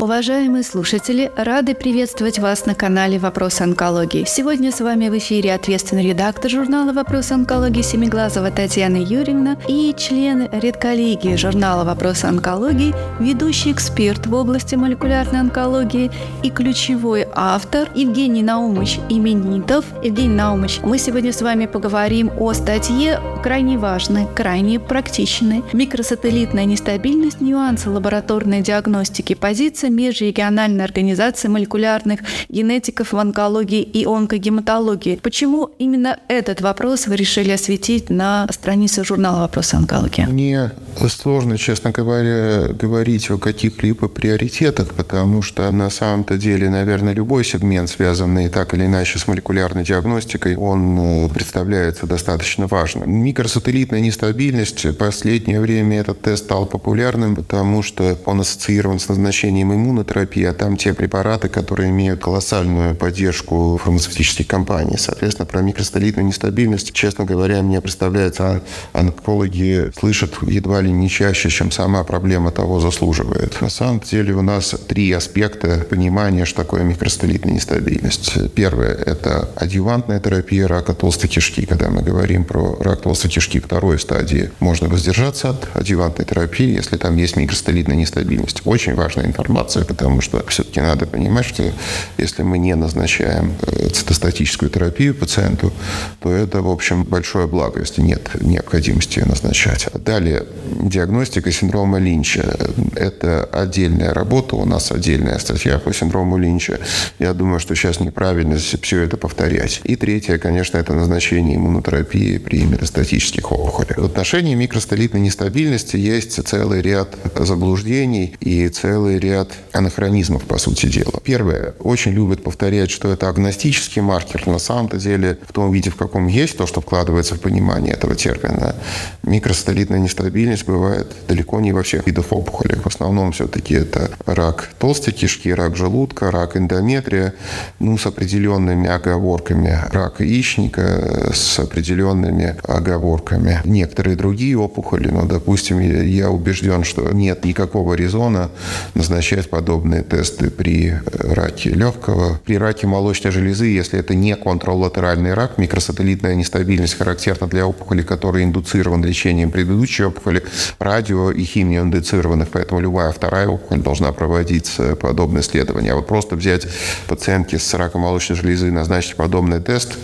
Уважаемые слушатели, рады приветствовать вас на канале «Вопрос онкологии». Сегодня с вами в эфире ответственный редактор журнала «Вопрос онкологии» Семиглазова Татьяна Юрьевна и член редколлегии журнала «Вопрос онкологии», ведущий эксперт в области молекулярной онкологии и ключевой автор Евгений Наумович Именитов. Евгений Наумович, мы сегодня с вами поговорим о статье крайне важной, крайне практичной «Микросателлитная нестабильность, нюансы лабораторной диагностики позиции межрегиональной организации молекулярных генетиков в онкологии и онкогематологии. Почему именно этот вопрос вы решили осветить на странице журнала «Вопросы онкологии»? Мне сложно, честно говоря, говорить о каких-либо приоритетах, потому что на самом-то деле, наверное, любой сегмент, связанный так или иначе с молекулярной диагностикой, он э, представляется достаточно важным. Микросателлитная нестабильность. В последнее время этот тест стал популярным, потому что он ассоциирован с назначением иммунотерапии, а там те препараты, которые имеют колоссальную поддержку фармацевтических компаний. Соответственно, про микростолитную нестабильность, честно говоря, мне представляется, а онкологи слышат едва ли не чаще, чем сама проблема того заслуживает. На самом деле у нас три аспекта понимания, что такое микростолитная нестабильность. Первое – это адъювантная терапия рака толстой кишки. Когда мы говорим про рак толстой кишки второй стадии, можно воздержаться от адъювантной терапии, если там есть микростолитная нестабильность. Очень важная информация информацию, потому что все-таки надо понимать, что если мы не назначаем э, цитостатическую терапию пациенту, то это, в общем, большое благо, если нет необходимости ее назначать. Далее, диагностика синдрома Линча. Это отдельная работа, у нас отдельная статья по синдрому Линча. Я думаю, что сейчас неправильно все это повторять. И третье, конечно, это назначение иммунотерапии при метастатических опухолях. В отношении микростолитной нестабильности есть целый ряд заблуждений и целый ряд анахронизмов, по сути дела. Первое. Очень любят повторять, что это агностический маркер. На самом-то деле, в том виде, в каком есть то, что вкладывается в понимание этого термина, микростолитная нестабильность бывает далеко не во всех видах опухолей. В основном все-таки это рак толстой кишки, рак желудка, рак эндометрия, ну, с определенными оговорками. Рак яичника с определенными оговорками. Некоторые другие опухоли, но, допустим, я убежден, что нет никакого резона назначать подобные тесты при э, раке легкого. При раке молочной железы, если это не контроллатеральный рак, микросателлитная нестабильность характерна для опухолей, которые индуцированы лечением предыдущей опухоли, радио и химиоиндуцированных, поэтому любая вторая опухоль должна проводиться подобное исследование. А вот просто взять пациентки с раком молочной железы и назначить подобный тест,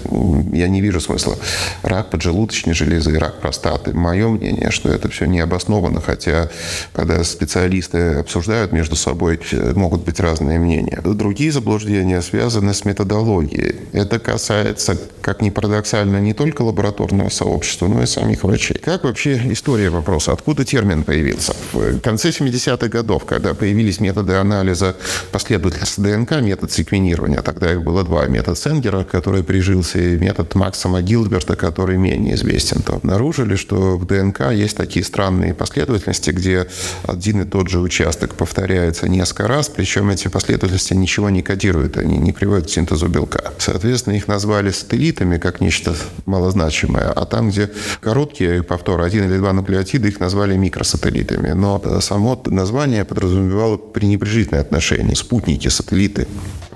я не вижу смысла. Рак поджелудочной железы, рак простаты. Мое мнение, что это все не обосновано, хотя когда специалисты обсуждают между собой быть, могут быть разные мнения. Другие заблуждения связаны с методологией. Это касается, как ни парадоксально, не только лабораторного сообщества, но и самих врачей. Как вообще история вопроса? Откуда термин появился? В конце 70-х годов, когда появились методы анализа последовательности ДНК, метод секвенирования, тогда их было два. Метод Сенгера, который прижился, и метод Максима Гилберта, который менее известен, то обнаружили, что в ДНК есть такие странные последовательности, где один и тот же участок повторяется не несколько раз, причем эти последовательности ничего не кодируют, они не приводят к синтезу белка. Соответственно, их назвали сателлитами как нечто малозначимое, а там, где короткие повторы, один или два нуклеотида, их назвали микросателлитами. Но само название подразумевало пренебрежительное отношение. Спутники, сателлиты.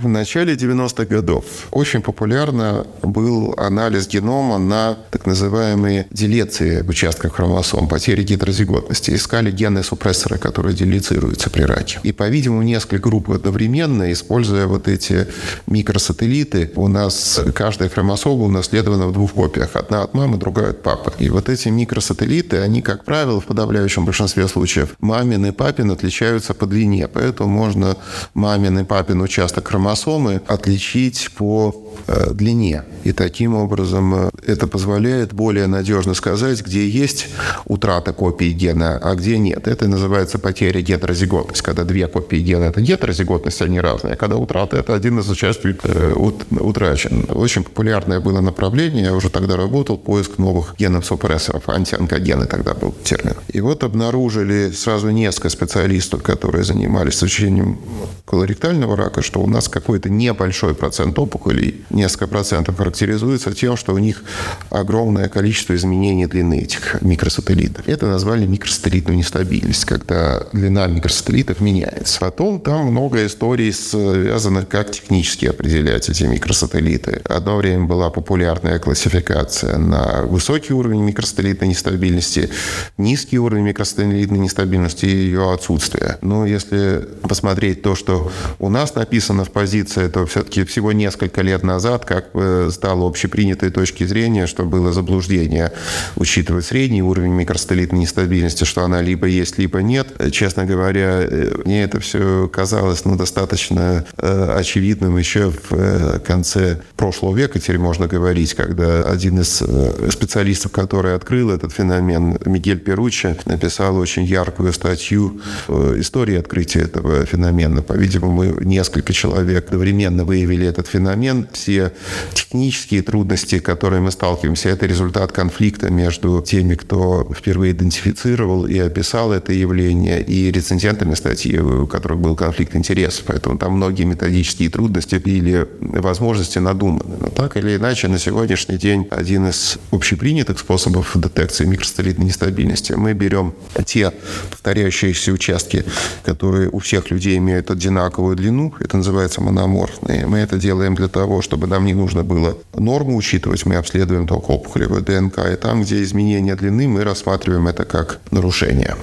В начале 90-х годов очень популярно был анализ генома на так называемые делеции в участках хромосом, потери гетерозиготности. Искали гены-супрессоры, которые делицируются при раке. И, по-видимому, несколько групп одновременно, используя вот эти микросателлиты, у нас каждая хромосома унаследована в двух копиях. Одна от мамы, другая от папы. И вот эти микросателлиты, они, как правило, в подавляющем большинстве случаев, мамин и папин отличаются по длине. Поэтому можно мамин и папин участок хромосом хромосомы отличить по э, длине. И таким образом э, это позволяет более надежно сказать, где есть утрата копии гена, а где нет. Это называется потеря гетерозиготность. Когда две копии гена – это гетерозиготность, они разные. Когда утрата – это один из участков э, утрачен. Очень популярное было направление, я уже тогда работал, поиск новых генов-супрессоров, антионкогены тогда был термин. И вот обнаружили сразу несколько специалистов, которые занимались изучением колоректального рака, что у нас какой-то небольшой процент опухолей, несколько процентов, характеризуется тем, что у них огромное количество изменений длины этих микросателлитов. Это назвали микросателлитную нестабильность, когда длина микросателлитов меняется. Потом там много историй связанных, как технически определять эти микросателлиты. Одно время была популярная классификация на высокий уровень микросателлитной нестабильности, низкий уровень микросателлитной нестабильности и ее отсутствие. Но если посмотреть то, что у нас написано в позиции, то все-таки всего несколько лет назад как бы стало общепринятой точки зрения, что было заблуждение учитывать средний уровень микростелитной нестабильности, что она либо есть, либо нет. Честно говоря, э, мне это все казалось ну, достаточно э, очевидным еще в э, конце прошлого века, теперь можно говорить, когда один из э, специалистов, который открыл этот феномен, Мигель Перуччи, написал очень яркую статью истории открытия этого феномена. По видимо, мы несколько человек одновременно выявили этот феномен. Все технические трудности, которые мы сталкиваемся, это результат конфликта между теми, кто впервые идентифицировал и описал это явление, и рецензентами статьи, которых был конфликт интересов. Поэтому там многие методические трудности или возможности надуманы. Но так или иначе, на сегодняшний день один из общепринятых способов детекции микростолитной нестабильности. Мы берем те повторяющиеся участки, которые у всех людей имеют одинаковую длину, это называется мономорфные. Мы это делаем для того, чтобы нам не нужно было норму учитывать, мы обследуем только опухолевую ДНК, и там, где изменение длины, мы рассматриваем это как нарушение.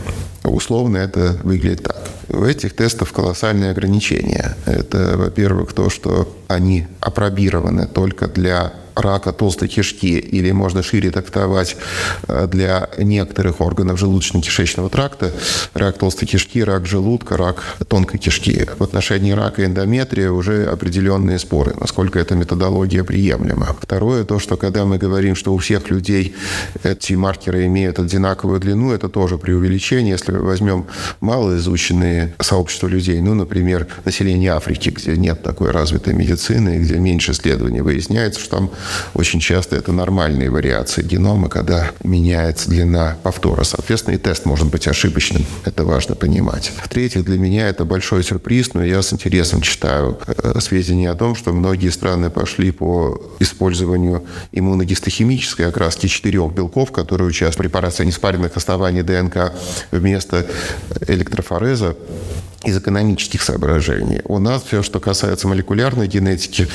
Условно это выглядит так. В этих тестах колоссальные ограничения. Это, во-первых, то, что они апробированы только для рака толстой кишки, или можно шире трактовать э, для некоторых органов желудочно-кишечного тракта, рак толстой кишки, рак желудка, рак тонкой кишки. В отношении рака эндометрия уже определенные споры, насколько эта методология приемлема. Второе, то, что когда мы говорим, что у всех людей эти маркеры имеют одинаковую длину, это тоже преувеличение. Если возьмем малоизученные сообщества людей, ну, например, население Африки, где нет такой развитой медицины, где меньше исследований, выясняется, что там очень часто это нормальные вариации генома, когда меняется длина повтора. Соответственно, и тест может быть ошибочным. Это важно понимать. В-третьих, для меня это большой сюрприз, но я с интересом читаю э, сведения о том, что многие страны пошли по использованию иммуногистохимической окраски четырех белков, которые участвуют в препарации неспаренных оснований ДНК вместо электрофореза из экономических соображений. У нас все, что касается молекулярной генетики,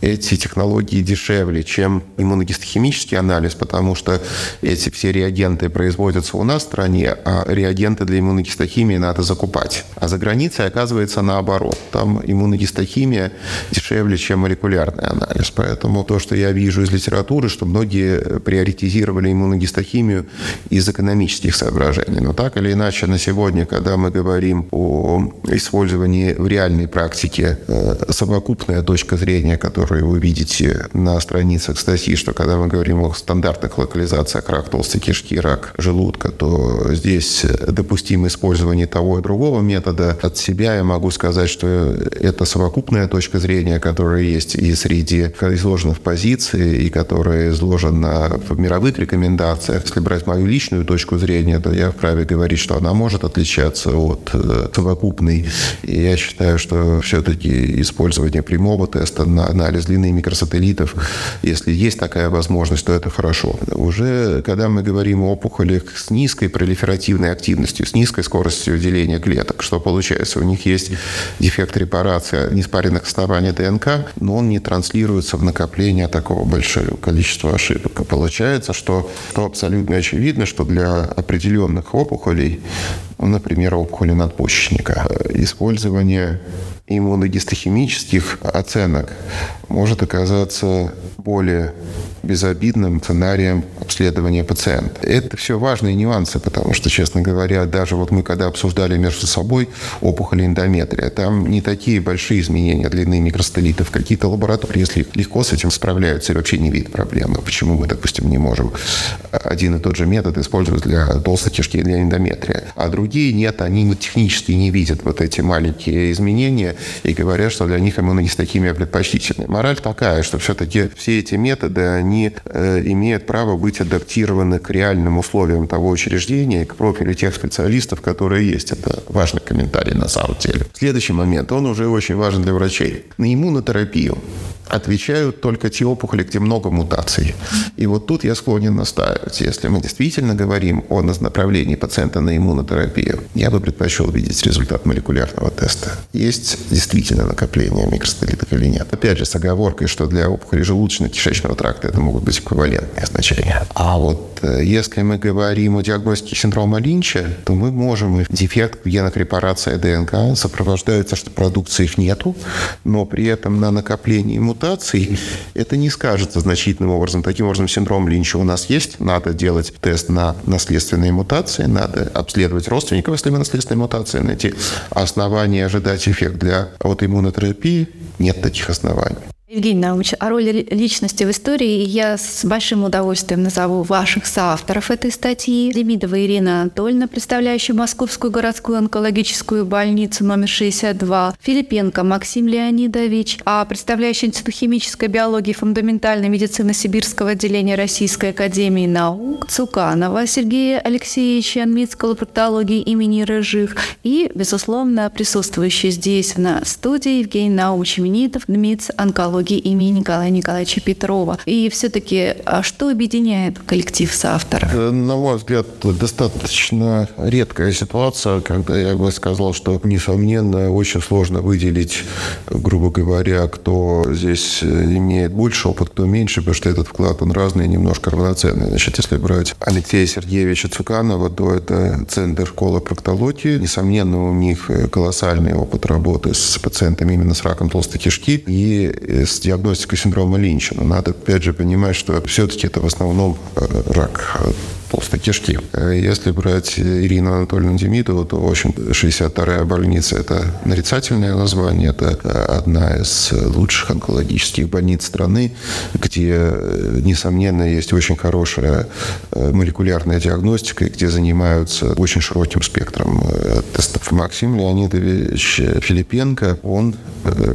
эти технологии дешевле, чем иммуногистохимический анализ, потому что эти все реагенты производятся у нас в стране, а реагенты для иммуногистохимии надо закупать. А за границей оказывается наоборот. Там иммуногистохимия дешевле, чем молекулярный анализ. Поэтому то, что я вижу из литературы, что многие приоритизировали иммуногистохимию из экономических соображений. Но так или иначе, на сегодня, когда мы говорим о использовании в реальной практике э, совокупная точка зрения, которую вы видите на страницах статьи, что когда мы говорим о стандартных локализациях рак толстой кишки, рак желудка, то здесь допустимо использование того и другого метода. От себя я могу сказать, что это совокупная точка зрения, которая есть и среди изложена в позиции, и которая изложена в мировых рекомендациях. Если брать мою личную точку зрения, то я вправе говорить, что она может отличаться от э, И я считаю, что все-таки использование прямого теста на анализ длины микросателлитов, если есть такая возможность, то это хорошо. Уже когда мы говорим о опухолях с низкой пролиферативной активностью, с низкой скоростью деления клеток, что получается? У них есть дефект репарации неспаренных оснований ДНК, но он не транслируется в накопление такого большого количества ошибок. Получается, что, что абсолютно очевидно, что для определенных опухолей например, опухоли надпочечника. Использование иммуногистохимических оценок может оказаться более безобидным сценарием обследования пациента. Это все важные нюансы, потому что, честно говоря, даже вот мы когда обсуждали между собой опухоли эндометрия, там не такие большие изменения длины микростелитов. Какие-то лаборатории, если легко с этим справляются, и вообще не видят проблемы. Почему мы, допустим, не можем один и тот же метод использовать для толстой кишки и для эндометрия? А другие нет, они технически не видят вот эти маленькие изменения, и говорят, что для них иммуногистохимия предпочтительна. Мораль такая, что все-таки все эти методы, они э, имеют право быть адаптированы к реальным условиям того учреждения к профилю тех специалистов, которые есть. Это важный комментарий на самом деле. Следующий момент, он уже очень важен для врачей. На иммунотерапию отвечают только те опухоли, где много мутаций. И вот тут я склонен настаивать. Если мы действительно говорим о направлении пациента на иммунотерапию, я бы предпочел видеть результат молекулярного теста. Есть действительно накопление микростелитов или нет. Опять же, с оговоркой, что для опухоли желудочно-кишечного тракта это могут быть эквивалентные значения. А вот если мы говорим о диагностике синдрома Линча, то мы можем дефект в генах репарации ДНК сопровождается, что продукции их нету, но при этом на накоплении мутаций это не скажется значительным образом. Таким образом, синдром Линча у нас есть. Надо делать тест на наследственные мутации, надо обследовать родственников, если мы наследственные мутации, найти основания ожидать эффект для аутоиммунотерапии. Нет таких оснований. Евгений Наумович, о роли личности в истории. Я с большим удовольствием назову ваших соавторов этой статьи. Демидова Ирина Анатольевна, представляющая Московскую городскую онкологическую больницу номер 62, Филипенко Максим Леонидович, а представляющий Институт химической биологии и фундаментальной медицины Сибирского отделения Российской академии наук, Цуканова Сергея Алексеевича, МИД проктологии имени Рыжих. И, безусловно, присутствующий здесь на студии Евгений Наумович Именитов, МИД онкологии онкологии имени Николая Николаевича Петрова. И все-таки а что объединяет коллектив соавторов? Э, на мой взгляд, достаточно редкая ситуация, когда я бы сказал, что, несомненно, очень сложно выделить, грубо говоря, кто здесь э, имеет больше опыт, кто меньше, потому что этот вклад, он разный, немножко равноценный. Значит, если брать Алексея Сергеевича Цуканова, то это центр колопроктологии. Несомненно, у них колоссальный опыт работы с пациентами именно с раком толстой кишки и с диагностикой синдрома Линча. Но надо, опять же, понимать, что все-таки это в основном э, рак толстой кишки. Э, если брать Ирину Анатольевну Демидову, то, в общем, 62-я больница – это нарицательное название, это э, одна из лучших онкологических больниц страны, где, э, несомненно, есть очень хорошая молекулярная диагностика, где занимаются очень широким спектром тестов. Максим Леонидович Филипенко, он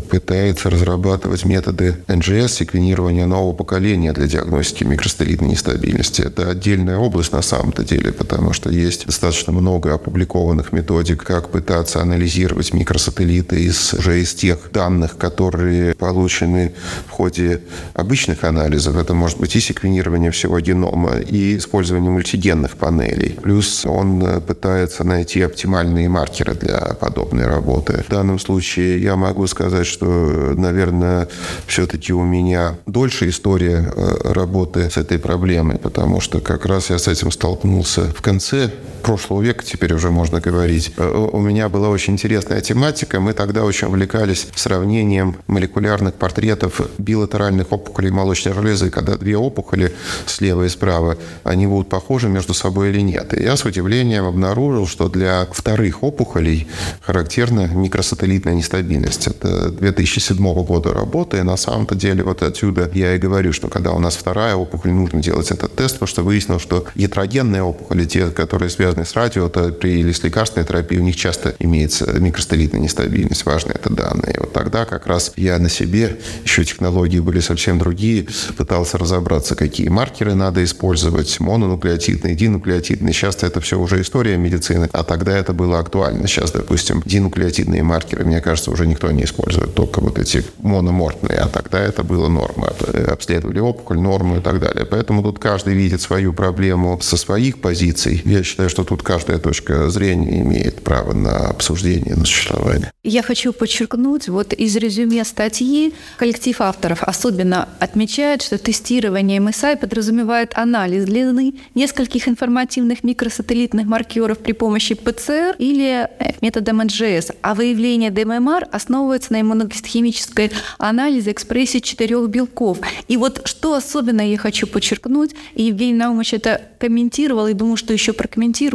пытается разрабатывать методы НЖС, секвенирования нового поколения для диагностики микростелитной нестабильности. Это отдельная область удалось на самом-то деле, потому что есть достаточно много опубликованных методик, как пытаться анализировать микросателлиты из, уже из тех данных, которые получены в ходе обычных анализов. Это может быть и секвенирование всего генома, и использование мультигенных панелей. Плюс он пытается найти оптимальные маркеры для подобной работы. В данном случае я могу сказать, что, наверное, все-таки у меня дольше история э, работы с этой проблемой, потому что как раз я с этим этим столкнулся в конце прошлого века, теперь уже можно говорить. Э, у меня была очень интересная тематика. Мы тогда очень увлекались сравнением молекулярных портретов билатеральных опухолей молочной железы, когда две опухоли слева и справа, они будут похожи между собой или нет. И я с удивлением обнаружил, что для вторых опухолей характерна микросателлитная нестабильность. Это 2007 года работы, и на самом-то деле вот отсюда я и говорю, что когда у нас вторая опухоль, нужно делать этот тест, потому что выяснилось, что ятрогенные опухоли, те, которые связаны с радиотерапией или с лекарственной терапией, у них часто имеется микростелитная нестабильность. Важно это данные. Вот тогда как раз я на себе, еще технологии были совсем другие, пытался разобраться, какие маркеры надо использовать, мононуклеотидные, динуклеотидные. Сейчас это все уже история медицины, а тогда это было актуально. Сейчас, допустим, динуклеотидные маркеры, мне кажется, уже никто не использует, только вот эти мономортные, а тогда это было норма. Обследовали опухоль, норму и так далее. Поэтому тут каждый видит свою проблему со своих позиций. Я считаю, что тут каждая точка зрения имеет право на обсуждение, на существование. Я хочу подчеркнуть, вот из резюме статьи коллектив авторов особенно отмечает, что тестирование MSI подразумевает анализ длины нескольких информативных микросателлитных маркеров при помощи ПЦР или э, методом НЖС, а выявление ДММР основывается на иммунохимической анализе экспрессии четырех белков. И вот что особенно я хочу подчеркнуть, и Евгений Наумович это комментировал и думаю, что еще прокомментирует.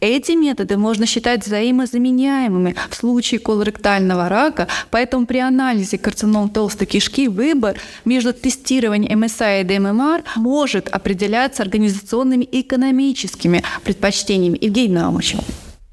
Эти методы можно считать взаимозаменяемыми в случае колоректального рака, поэтому при анализе карцином толстой кишки выбор между тестированием МСА и ДММР может определяться организационными и экономическими предпочтениями. Евгений Наумович.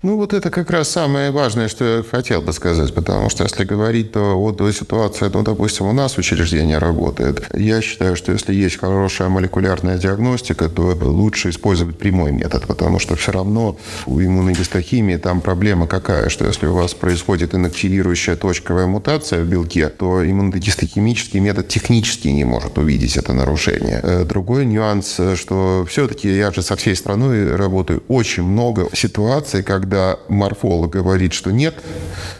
Ну, вот это как раз самое важное, что я хотел бы сказать, потому что если говорить, то вот ситуация, ну, допустим, у нас учреждение работает. Я считаю, что если есть хорошая молекулярная диагностика, то лучше использовать прямой метод, потому что все равно у иммуногистохимии там проблема какая, что если у вас происходит инактивирующая точковая мутация в белке, то иммуногистохимический метод технически не может увидеть это нарушение. Э, другой нюанс, что все-таки я же со всей страной работаю, очень много ситуаций, когда когда морфолог говорит, что нет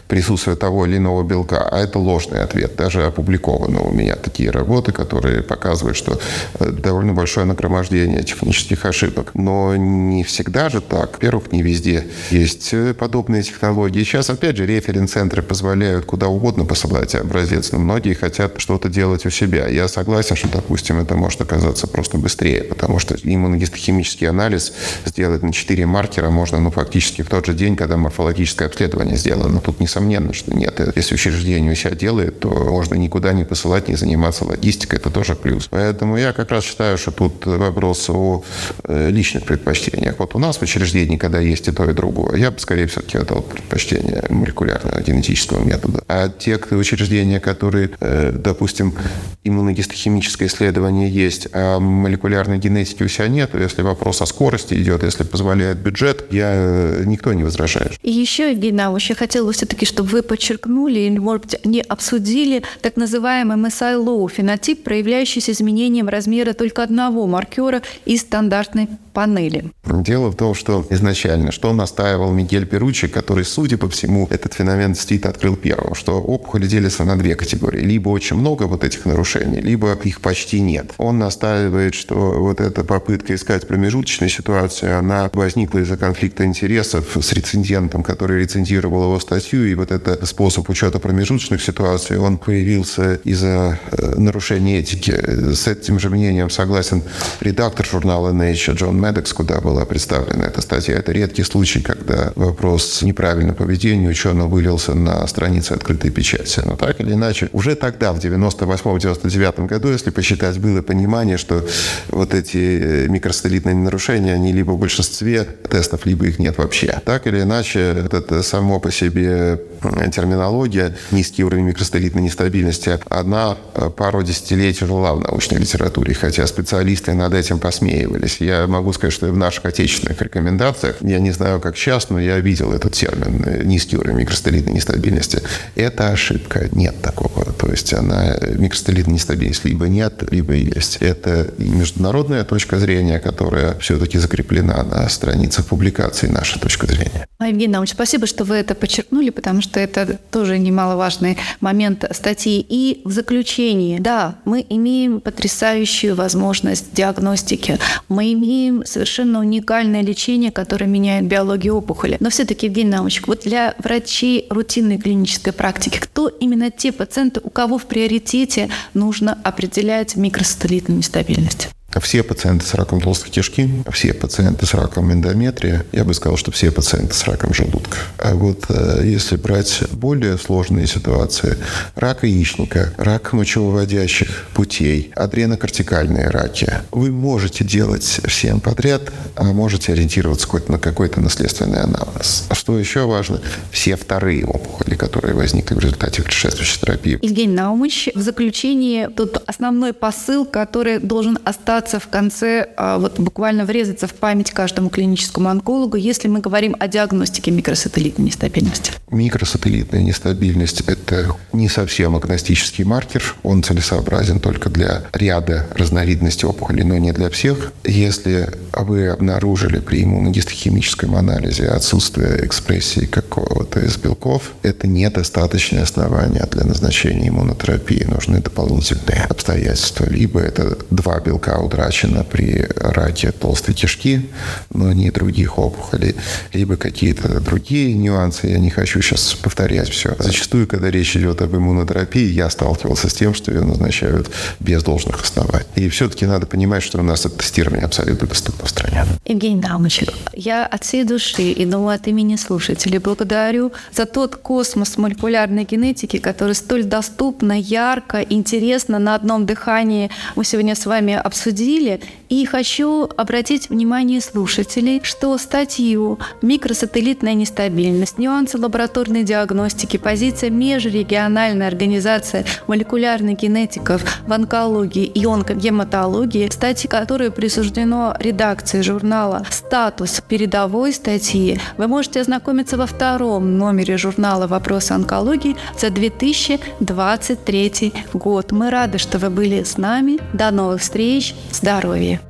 присутствия того или иного белка, а это ложный ответ. Даже опубликованы у меня такие работы, которые показывают, что э, довольно большое нагромождение технических ошибок. Но не всегда же так. Во-первых, не везде есть э, подобные технологии. Сейчас, опять же, референс-центры позволяют куда угодно посылать образец, но многие хотят что-то делать у себя. Я согласен, что, допустим, это может оказаться просто быстрее, потому что иммуногистохимический анализ сделать на 4 маркера можно, ну, фактически в тот же день, когда морфологическое обследование сделано. Тут несомненно, что нет. Если учреждение у себя делает, то можно никуда не посылать, не заниматься логистикой. Это тоже плюс. Поэтому я как раз считаю, что тут вопрос о э, личных предпочтениях. Вот у нас в учреждении, когда есть и то, и другое, я бы, скорее всего-таки отдал предпочтение молекулярного генетического метода. А те учреждения, которые, э, допустим, иммуногистохимическое исследование есть, а молекулярной генетики у себя нет, если вопрос о скорости идет, если позволяет бюджет, я э, никто никто не возражает. И еще, Евгений Наумович, я хотела все-таки, чтобы вы подчеркнули или, может быть, не обсудили так называемый MSI-Low, фенотип, проявляющийся изменением размера только одного маркера из стандартной панели. Дело в том, что изначально, что настаивал Мигель Перучи, который, судя по всему, этот феномен действительно открыл первым, что опухоли делятся на две категории. Либо очень много вот этих нарушений, либо их почти нет. Он настаивает, что вот эта попытка искать промежуточную ситуацию, она возникла из-за конфликта интересов с рецензентом, который рецензировал его статью, и вот этот способ учета промежуточных ситуаций, он появился из-за э, нарушения этики. С этим же мнением согласен редактор журнала Nature Джон Медекс, куда была представлена эта статья. Это редкий случай, когда вопрос неправильного поведения ученого вылился на странице открытой печати. Но так или иначе, уже тогда, в 98-99 году, если посчитать, было понимание, что вот эти э, микростелитные нарушения, они либо в большинстве тестов, либо их нет вообще. Так или иначе, это само по себе терминология, низкий уровень микростелитной нестабильности, одна э, пару десятилетий жила в научной литературе, хотя специалисты над этим посмеивались. Я могу сказать, что в наших отечественных рекомендациях, я не знаю, как сейчас, но я видел этот термин э, «низкий уровень микростелитной нестабильности». Это ошибка. Нет такого. То есть она э, микростелитная нестабильность либо нет, либо есть. Это международная точка зрения, которая все-таки закреплена на страницах публикаций, наша точка зрения. Евгений Наумович, спасибо, что вы это подчеркнули, потому что это тоже немаловажный момент статьи. И в заключении, да, мы имеем потрясающую возможность диагностики, мы имеем совершенно уникальное лечение, которое меняет биологию опухоли. Но все-таки, Евгений Наумович, вот для врачей рутинной клинической практики, кто именно те пациенты, у кого в приоритете нужно определять микросателлитную нестабильность? Все пациенты с раком толстой кишки, все пациенты с раком эндометрия, я бы сказал, что все пациенты с раком желудка. А вот э, если брать более сложные ситуации, рак яичника, рак мочевыводящих путей, адренокортикальные раки, вы можете делать всем подряд, а можете ориентироваться на какой-то наследственный анализ. А что еще важно? Все вторые опухоли, которые возникли в результате предшествующей терапии. Евгений Наумович, в заключении тут основной посыл, который должен остаться остаться в конце, а, вот буквально врезаться в память каждому клиническому онкологу, если мы говорим о диагностике микросателлитной нестабильности? Микросателлитная нестабильность – это не совсем агностический маркер. Он целесообразен только для ряда разновидностей опухолей, но не для всех. Если вы обнаружили при иммуногистохимическом анализе отсутствие экспрессии какого-то из белков, это недостаточное основание для назначения иммунотерапии. Нужны дополнительные обстоятельства. Либо это два белка утрачено при раке толстой кишки, но не других опухолей, либо какие-то другие нюансы. Я не хочу сейчас повторять все. Зачастую, когда речь идет об иммунотерапии, я сталкивался с тем, что ее назначают без должных оснований. И все-таки надо понимать, что у нас это тестирование абсолютно доступно в стране. Евгений Наумович, я от всей души и думаю от имени слушателей благодарю за тот космос молекулярной генетики, который столь доступно, ярко, интересно на одном дыхании мы сегодня с вами обсудили обсудили. И хочу обратить внимание слушателей, что статью «Микросателлитная нестабильность. Нюансы лабораторной диагностики. Позиция межрегиональной организации молекулярных генетиков в онкологии и онкогематологии», статьи, которой присуждено редакции журнала «Статус передовой статьи», вы можете ознакомиться во втором номере журнала «Вопросы онкологии» за 2023 год. Мы рады, что вы были с нами. До новых встреч. Здоровья!